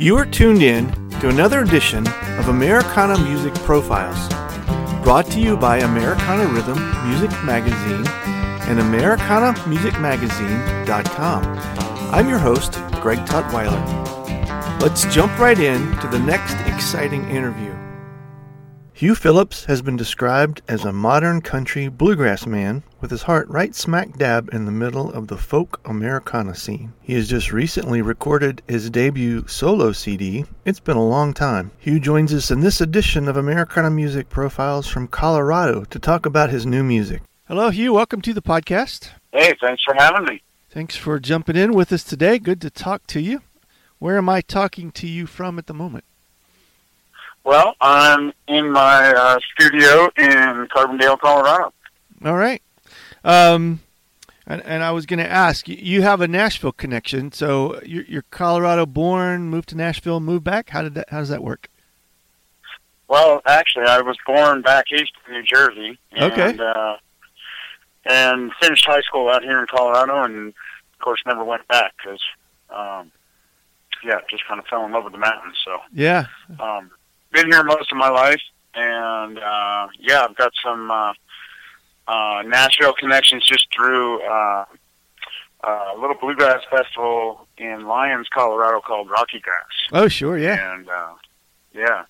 You are tuned in to another edition of Americana Music Profiles, brought to you by Americana Rhythm Music Magazine and AmericanaMusicMagazine.com. I'm your host, Greg Tutwiler. Let's jump right in to the next exciting interview. Hugh Phillips has been described as a modern country bluegrass man with his heart right smack dab in the middle of the folk Americana scene. He has just recently recorded his debut solo CD. It's been a long time. Hugh joins us in this edition of Americana Music Profiles from Colorado to talk about his new music. Hello, Hugh. Welcome to the podcast. Hey, thanks for having me. Thanks for jumping in with us today. Good to talk to you. Where am I talking to you from at the moment? Well, I'm in my uh, studio in Carbondale, Colorado. All right. Um, and, and I was going to ask, you have a Nashville connection, so you're, you're, Colorado born, moved to Nashville, moved back. How did that? How does that work? Well, actually, I was born back east in New Jersey. And, okay. Uh, and finished high school out here in Colorado, and of course, never went back because, um, yeah, just kind of fell in love with the mountains. So yeah. Um, been here most of my life, and uh, yeah, I've got some uh, uh, Nashville connections just through uh, a little bluegrass festival in Lyons, Colorado, called Rocky Grass. Oh, sure, yeah, and uh, yeah,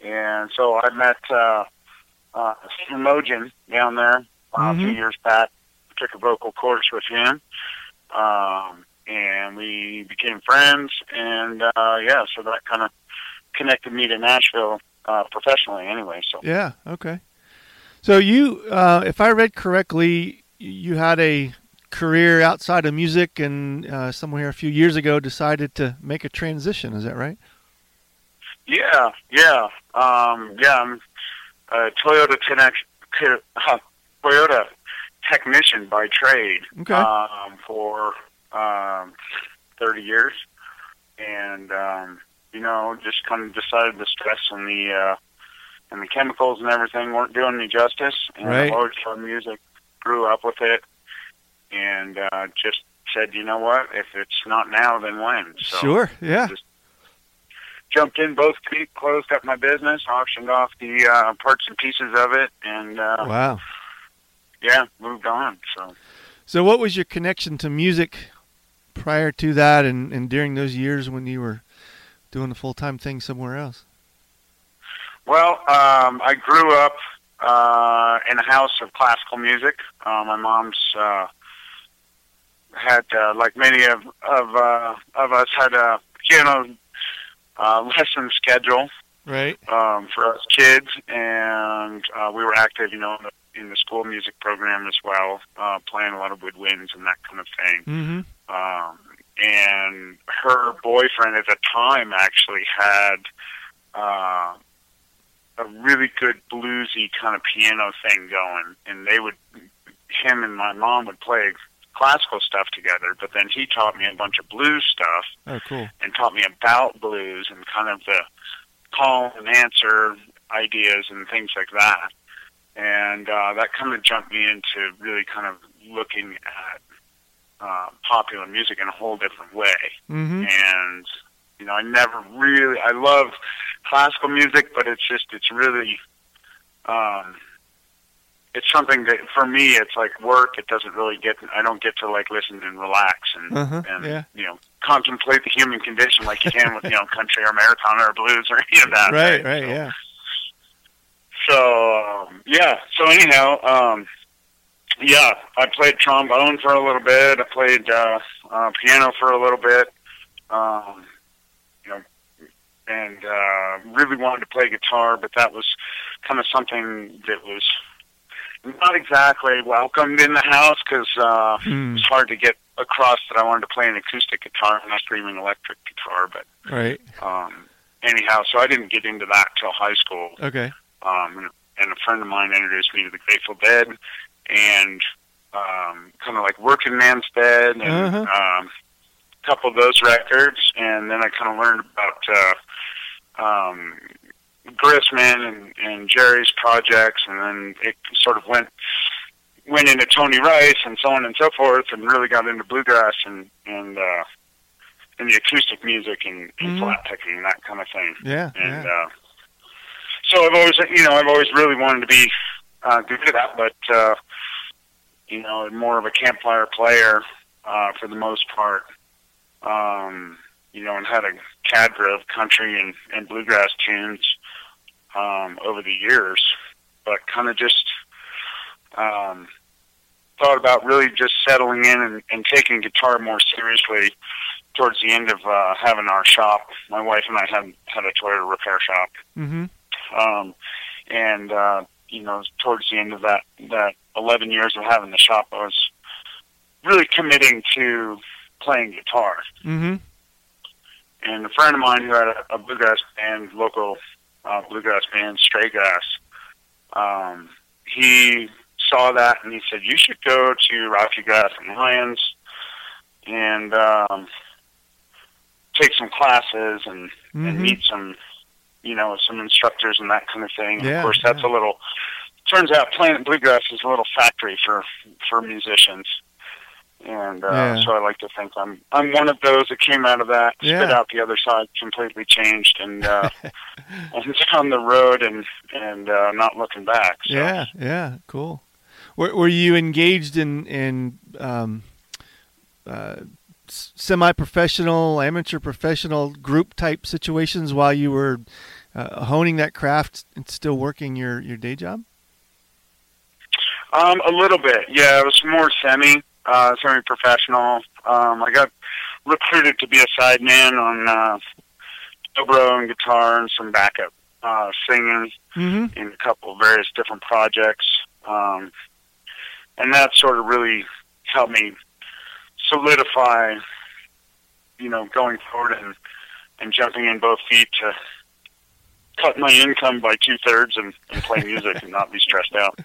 and so I met uh, uh, Steve Mougin down there uh, mm-hmm. a few years back. Took a vocal course with him. Um, and we became friends, and uh, yeah, so that kind of connected me to Nashville uh, professionally anyway. So yeah, okay. So you, uh, if I read correctly, you had a career outside of music, and uh, somewhere a few years ago decided to make a transition. Is that right? Yeah, yeah, um, yeah. I'm a Toyota connection, uh, Toyota technician by trade okay. um, for um, 30 years, and um, you know, just kind of decided the stress and the uh, and the chemicals and everything weren't doing me justice. And right. I loved music, grew up with it, and uh, just said, you know what? If it's not now, then when? So sure, yeah. Just jumped in both feet, closed up my business, auctioned off the uh, parts and pieces of it, and uh, wow, yeah, moved on. So, so what was your connection to music prior to that, and, and during those years when you were doing a full time thing somewhere else? Well, um, I grew up uh, in a house of classical music. Uh, my mom's uh, had, uh, like many of of uh, of us, had a piano uh, lesson schedule, right, um, for us kids, and uh, we were active, you know, in the, in the school music program as well, uh, playing a lot of woodwinds and that kind of thing. Mm-hmm. Um, and her boyfriend at the time actually had uh, a really good bluesy kind of piano thing going, and they would him and my mom would play classical stuff together, but then he taught me a bunch of blues stuff. Oh, cool! And taught me about blues and kind of the call and answer ideas and things like that. And uh, that kind of jumped me into really kind of looking at uh, popular music in a whole different way. Mm-hmm. And you know, I never really I love classical music, but it's just it's really um, it's something that for me it's like work. It doesn't really get I don't get to like listen and relax and uh-huh, and yeah. you know contemplate the human condition like you can with you know country or Americana or blues or any of that. Right, right, right so, yeah. So um, yeah, so anyhow, um, yeah, I played trombone for a little bit. I played uh, uh, piano for a little bit. Um, you know, and uh, really wanted to play guitar, but that was kind of something that was not exactly welcomed in the house because uh, hmm. it was hard to get across that I wanted to play an acoustic guitar and not screaming electric guitar. But right. Um, anyhow, so I didn't get into that till high school. Okay. Um, and a friend of mine introduced me to the Grateful Dead, and um, kind of like Working Man's Dead and uh-huh. um, a couple of those records, and then I kind of learned about uh, um, Grisman and, and Jerry's projects, and then it sort of went went into Tony Rice and so on and so forth, and really got into bluegrass and and uh, in the acoustic music and, and Mhm. flat picking and that kind of thing. Yeah. And yeah. uh, so I've always, you know, I've always really wanted to be uh, good at that, but uh, you know, more of a campfire player uh, for the most part. Um, you know, and had a cadre of country and, and bluegrass tunes um, over the years, but kind of just um, thought about really just settling in and, and taking guitar more seriously towards the end of uh, having our shop. My wife and I had had a Toyota repair shop, Mm-hmm. Um, and uh, you know, towards the end of that that 11 years of having the shop, I was really committing to playing guitar. Mm-hmm. And a friend of mine who had a, a bluegrass band, local uh, bluegrass band, Stray Grass, um, he saw that and he said, "You should go to Rocky Grass and Lyons and um, take some classes and, and Mhm. meet some, you know, some instructors and that kind of thing." Yeah, of course, that's yeah. a little. Turns out, playing bluegrass is a little factory for for musicians. And uh, Yeah. so I like to think I'm I'm one of those that came out of that, spit out the other side, completely changed, and uh, and down the road and and uh, not looking back. So. Yeah, yeah, cool. Were, were you engaged in in um, uh, semi-professional, amateur, professional group type situations while you were uh, honing that craft and still working your your day job? Um, a little bit, yeah. It was more semi, uh, semi-professional. Um, I got recruited to be a sideman on uh, dobro and guitar and some backup uh, singing Mm-hmm. in a couple of various different projects, um, and that sort of really helped me solidify, you know, going forward and and jumping in both feet to cut my income by two thirds and, and play music and not be stressed out.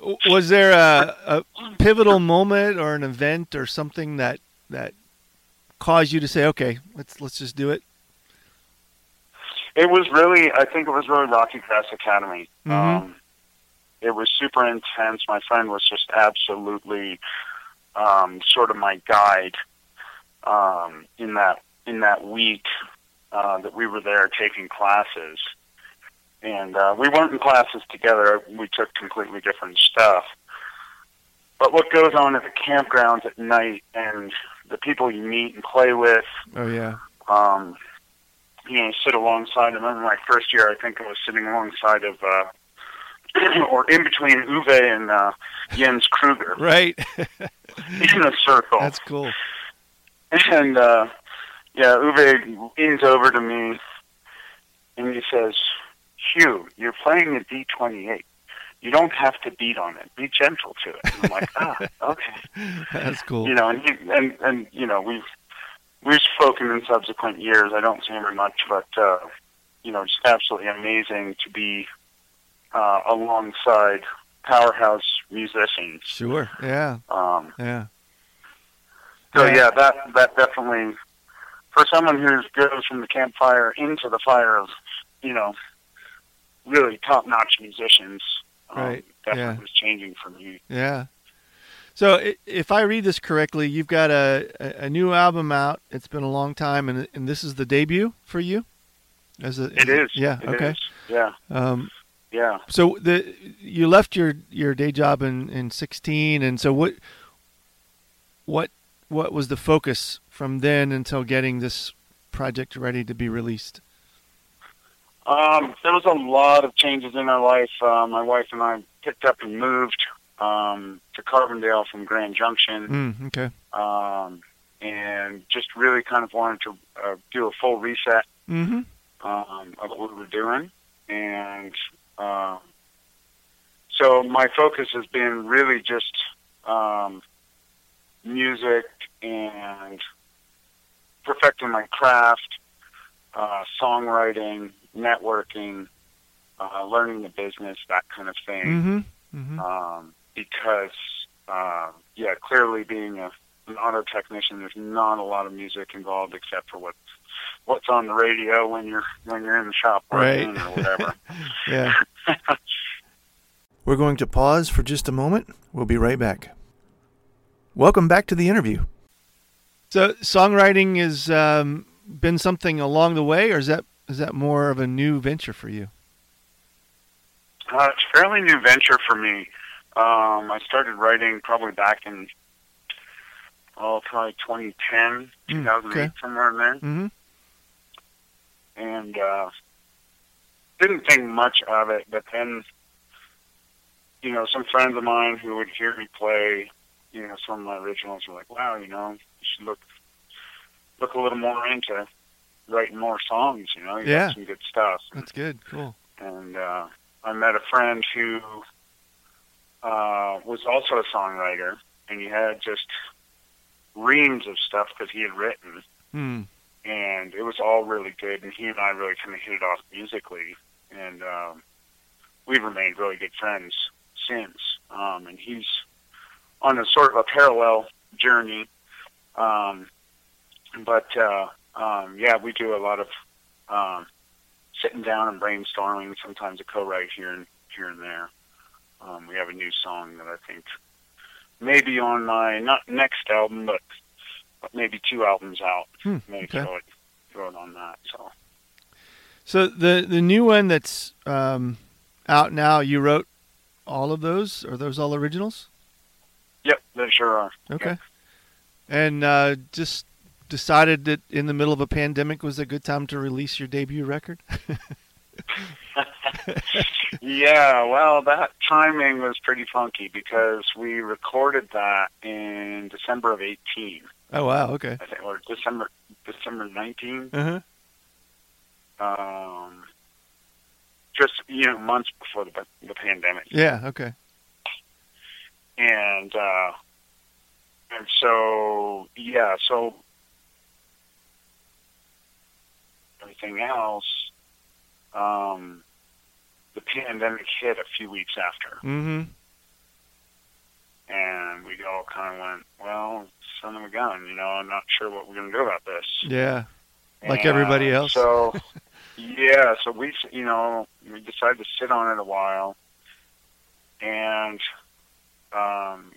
Was there a, a pivotal moment or an event or something that that caused you to say, "Okay, let's let's just do it"? It was really, I think it was really Rocky Grass Academy. Mhm. Um, it was super intense. My friend was just absolutely um, sort of my guide um, in that in that week uh, that we were there taking classes. And uh, we weren't in classes together. We took completely different stuff. But what goes on at the campgrounds at night and the people you meet and play with Oh yeah. um, you know, sit alongside him. In my first year, I think I was sitting alongside of, uh, or in between Uwe and uh, Jens Kruger Right. in a circle. That's cool. And uh, yeah, Uwe leans over to me and he says, "Hugh, you're playing a D28. You don't have to beat on it. Be gentle to it." And I'm like, "Ah, okay." That's cool. you know, and he, and and you know, we've we've spoken in subsequent years. I don't see him very much, but uh, you know, just absolutely amazing to be uh, alongside powerhouse musicians. Sure. Yeah. Um, Yeah. so Yeah. yeah, that that definitely for someone who goes from the campfire into the fire of you know really top notch musicians. Um, Definitely yeah. was changing for me. Yeah. So if I read this correctly, you've got a, a new album out. It's been a long time, and and this is the debut for you. As a, It is. Yeah. It okay. is. Yeah. Um, Yeah. so the you left your your day job in in 16, and so what what what was the focus from then until getting this project ready to be released? Um, there was a lot of changes in our life. Uh, my wife and I picked up and moved um, to Carbondale from Grand Junction, Mm, okay. um, and just really kind of wanted to uh, do a full reset Mm-hmm. um, of what we were doing, and um, so my focus has been really just um, music and perfecting my craft, uh, songwriting, networking, uh, learning the business, that kind of thing. Mm-hmm. Mm-hmm. Um, because, uh, yeah, clearly being a, an auto technician, there's not a lot of music involved except for what's what's on the radio when you're when you're in the shop Right. or whatever. Yeah. We're going to pause for just a moment. We'll be right back. Welcome back to the interview. So songwriting has um, been something along the way, or is that is that more of a new venture for you? Uh, it's a fairly new venture for me. Um, I started writing probably back in oh probably 2010, 2008, okay. somewhere in there. Mm-hmm. And uh, didn't think much of it, but then you know some friends of mine who would hear me play you know, some of my originals were like, wow, you know, you should look look a little more into writing more songs. You know, you yeah, got some good stuff. That's good. Cool. And uh, I met a friend who uh, was also a songwriter, and he had just reams of stuff that he had written, hmm. and it was all really good. And he and I really kind of hit it off musically, and um, we've remained really good friends since. Um, and he's on a sort of a parallel journey. Um, but uh, um, yeah, we do a lot of um, sitting down and brainstorming. Sometimes a co-write here and here and there. Um, we have a new song that I think maybe on my not next album, but, but maybe two albums out. Hmm, maybe okay. throw it throw it on that. So. So the the new one that's um, out now, you wrote all of those? Are those all originals? Yep, they sure are. Okay. And uh, just decided that in the middle of a pandemic was a good time to release your debut record? yeah, well, that timing was pretty funky because we recorded that in December of 18. Oh, wow, okay. I think, or December December 19. Uh-huh. Um, just, you know, months before the, the pandemic. Yeah, okay and uh, and so yeah, so everything else, um, the pandemic hit a few weeks after, mm-hmm. and we all kind of went, well, son of a gun, you know, I'm not sure what we're going to do about this. Yeah, like and, everybody else. So yeah, so we you know we decided to sit on it a while, and um,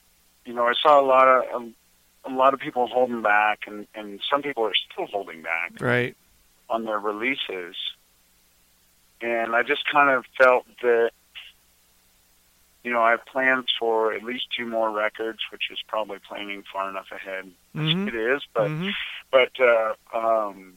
you know, I saw a lot of a, a lot of people holding back, and and some people are still holding back, right, on their releases. And I just kind of felt that, you know, I have plans for at least two more records, which is probably planning far enough ahead. Mm-hmm. It is, but mm-hmm. but uh, um,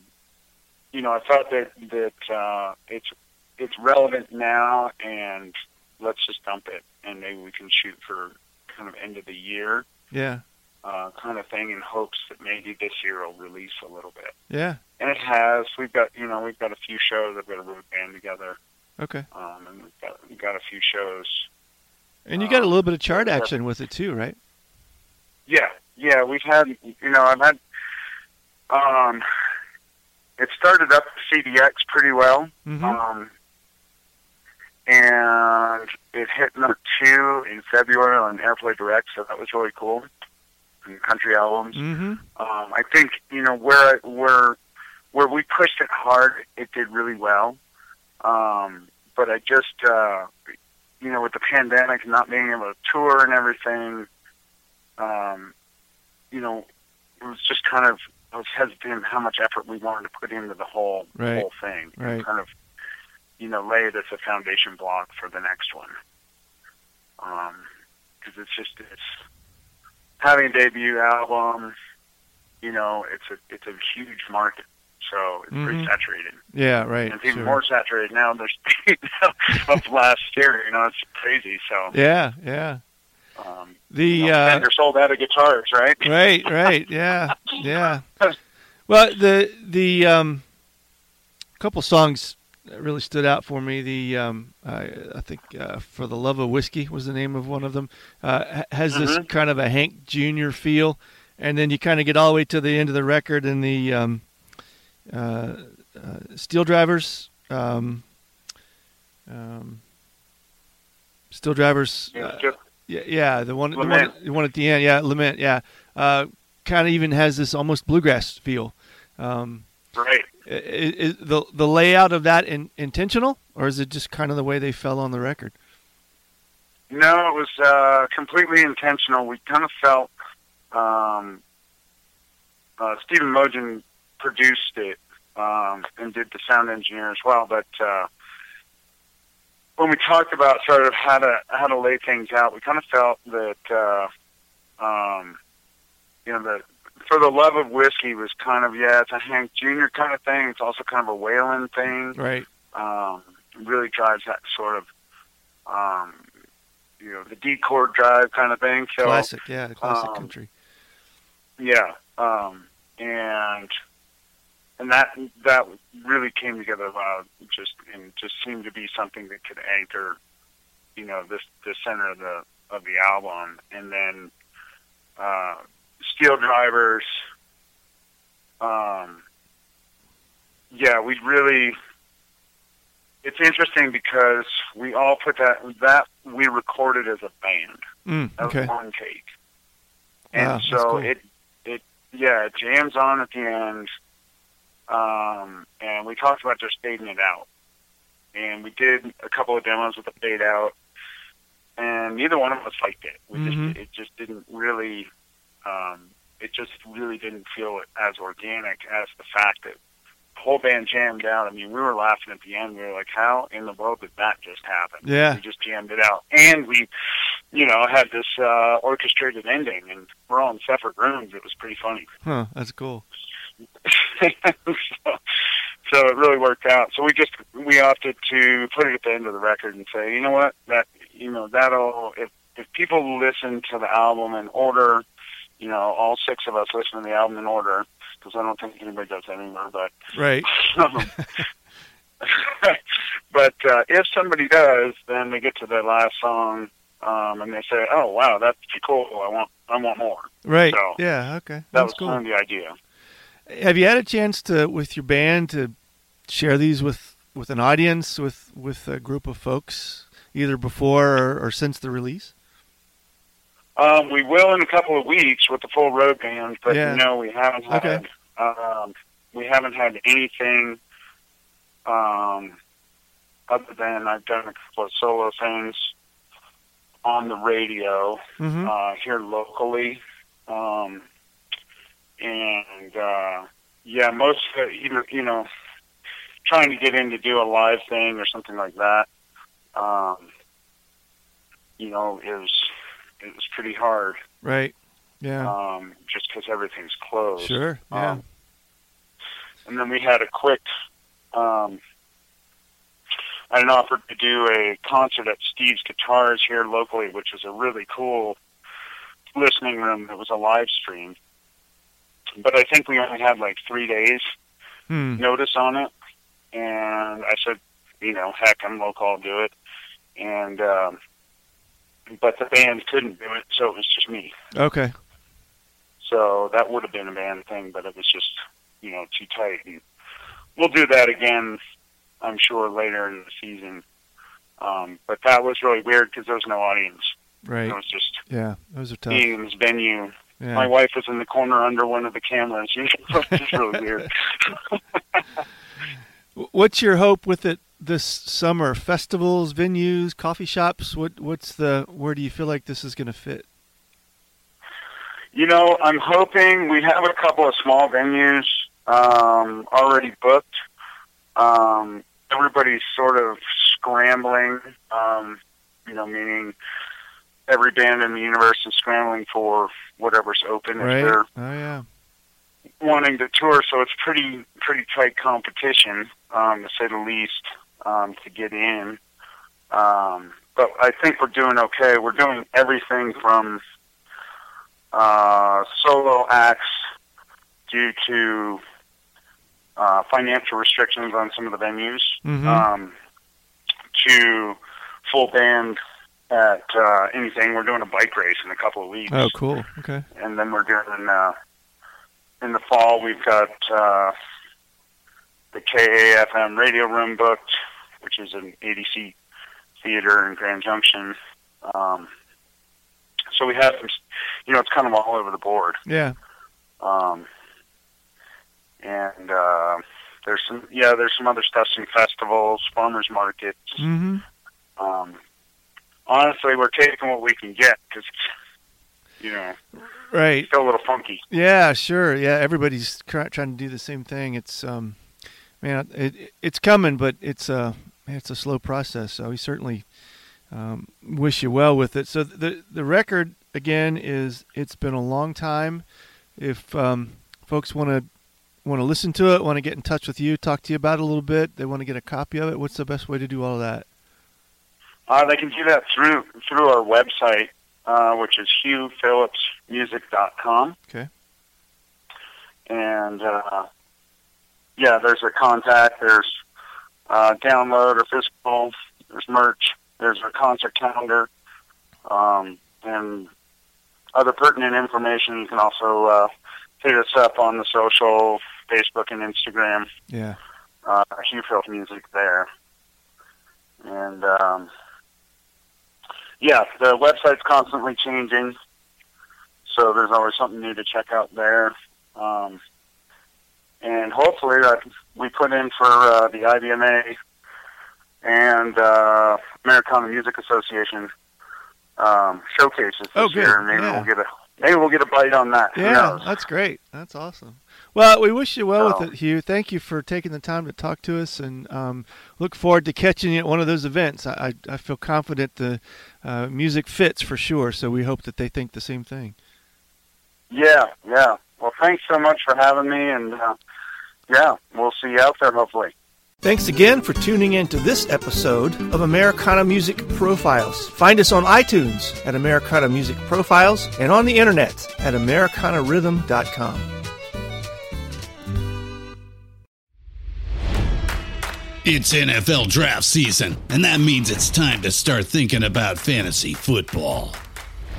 you know, I thought that that uh, it's it's relevant now, and let's just dump it, and maybe we can shoot for kind of end of the year. Yeah. Uh, kind of thing in hopes that maybe this year will release a little bit. Yeah. And it has. We've got you know we've got a few shows. I've got a road band together. Okay. Um, and we've got we've got a few shows. And you got a little bit of chart um, action with it too, right? Yeah, yeah. We've had you know I've had. Um, it started up CDX pretty well. Mm-hmm. Um, and it hit number two in February on Airplay Direct, so that was really cool. And country albums. Mm-hmm. Um, I think you know where where where we pushed it hard, it did really well. Um, but I just uh, you know with the pandemic and not being able to tour and everything, um, you know, it was just kind of I was hesitant how much effort we wanted to put into the whole right. whole thing. Right. And kind of you know, lay it as a foundation block for the next one. Because um, it's just it's having a debut album. You know, it's a it's a huge market, so it's mm-hmm. pretty saturated. Yeah, right. And it's even sure. more saturated now. There's of last year. You know, it's crazy. So yeah, yeah. Um, the you know, uh, Fender sold out of guitars, right? right, right. Yeah, yeah. Well, the the um, couple songs that really stood out for me. The um, I, I think uh, for the love of whiskey was the name of one of them. Uh, has mm-hmm. this kind of a Hank Jr. feel, and then you kind of get all the way to the end of the record and the um, uh, uh Steel Drivers. Um, um, Steel Drivers. Yeah, uh, yeah, yeah, the one, the one, the one at the end. Yeah, Lament. Yeah, uh, kind of even has this almost bluegrass feel. Um, right. Is, the the layout of that in, intentional, or is it just kind of the way they fell on the record? No, it was uh, completely intentional. We kind of felt, um, uh, Stephen Mougin produced it um, and did the sound engineer as well. But uh, when we talked about sort of how to how to lay things out, we kind of felt that uh, um, you know the for the love of whiskey was kind of yeah, it's a Hank Jr. kind of thing. It's also kind of a Waylon thing. Right. Um, really drives that sort of um, you know the D chord drive kind of thing. So classic, yeah, classic um, country. Yeah, um, and and that that really came together well. Just and just seemed to be something that could anchor, you know, this the center of the of the album, and then uh, Steel Drivers. Um, yeah, we really. It's interesting because we all put that that we recorded as a band. Mm, okay. As one take. And Wow, so cool. it it yeah, it jams on at the end. Um, and we talked about just fading it out. And we did a couple of demos with the fade out, and neither one of us liked it. We Mhm. just it just didn't really, um, it just really didn't feel as organic as the fact that the whole band jammed out. I mean, we were laughing at the end. We were like, "How in the world did that just happen?" Yeah. we just jammed it out, and we, you know, had this uh, orchestrated ending, and we're all in separate rooms. It was pretty funny. Huh, that's cool. so, so it really worked out. So we just we opted to put it at the end of the record and say, you know what, that you know that'll if if people listen to the album in order, you know, all six of us listen to the album in order because I don't think anybody does that anymore, but Right. um, but uh, if somebody does, then they get to the last song um, and they say, "Oh wow, that's pretty cool. I want I want more." Right. So, yeah. Okay. That That's was cool. kind of the idea. Have you had a chance to, with your band, to share these with with an audience, with with a group of folks, either before or, or since the release? Um, we will in a couple of weeks with the full road band, but Yeah. no, we haven't had. Okay. Um, we haven't had anything. Um, other than I've done a couple of solo things on the radio Mm-hmm. uh, here locally, um, and uh, yeah, most of it, either you know, trying to get in to do a live thing or something like that. Um, you know, is it was pretty hard right. Yeah. um, just because everything's closed. sure. Yeah. Um, and then we had a quick. Um, I had an offer to do a concert at Steve's Guitars here locally, which was a really cool listening room. It was a live stream, but I think we only had like three days hmm. notice on it, and I said, you know, heck, I'm local, I'll do it. And um, but the band couldn't do it, so it was just me. Okay. So that would have been a band thing, but it was just, you know, too tight. And we'll do that again, I'm sure, later in the season. Um, but that was really weird because there was no audience. Right. It was just Yeah. Those are tough. being in this venue. Yeah. My wife was in the corner under one of the cameras. You know, it was just really weird. What's your hope with it this summer? Festivals, venues, coffee shops. What What's the? Where do you feel like this is going to fit? You know, I'm hoping we have a couple of small venues um, already booked. Um, everybody's sort of scrambling, um, you know, meaning every band in the universe is scrambling for whatever's open if they're Oh yeah. wanting to tour. So it's pretty pretty tight competition, um, to say the least, um, to get in. Um, but I think we're doing okay. We're doing everything from uh, solo acts due to uh, financial restrictions on some of the venues Mhm. um, to full band at uh, anything. We're doing a bike race in a couple of weeks Oh, cool. Okay. and then we're doing uh, in the fall. We've got uh, the KAFM radio room booked, which is an 80 seat theater in Grand Junction. Um, so we have some, you know, it's kind of all over the board. Yeah. Um, and uh, there's some, yeah, there's some other stuff, some festivals, farmers markets. Mm-hmm. Um, honestly, we're taking what we can get because you know, right, still a little funky. Yeah, sure. Yeah, everybody's trying to do the same thing. It's um, man, it, it's coming, but it's uh, it's a slow process. So we certainly um, wish you well with it. So the the record again is it's been a long time. If um, folks want to want to listen to it, want to get in touch with you, talk to you about it a little bit, they want to get a copy of it. What's the best way to do all of that? Uh, they can do that through through our website, uh, which is hughphillipsmusic.com. Okay. And uh, yeah, there's a contact. There's uh, download or physical. There's merch. There's a concert calendar, um, and other pertinent information. You can also uh, hit us up on the social, Facebook and Instagram. Yeah. Uh, Hugh Phil Music there. And um, yeah, the website's constantly changing, so there's always something new to check out there. Hopefully, uh, we put in for uh, the IBMA and uh, Americana Music Association um, showcases this oh, good. year. Maybe yeah. we'll get a maybe we'll get a bite on that. Yeah, that's great. That's awesome. Well, we wish you well with it, Hugh. Thank you for taking the time to talk to us, and um, look forward to catching you at one of those events. I, I, I feel confident the uh, music fits for sure, so we hope that they think the same thing. Yeah, yeah. Well, thanks so much for having me, and uh, yeah, we'll see you out there hopefully. Thanks again for tuning in to this episode of Americana Music Profiles. Find us on iTunes at Americana Music Profiles and on the internet at AmericanaRhythm.com. It's NFL draft season, and that means it's time to start thinking about fantasy football.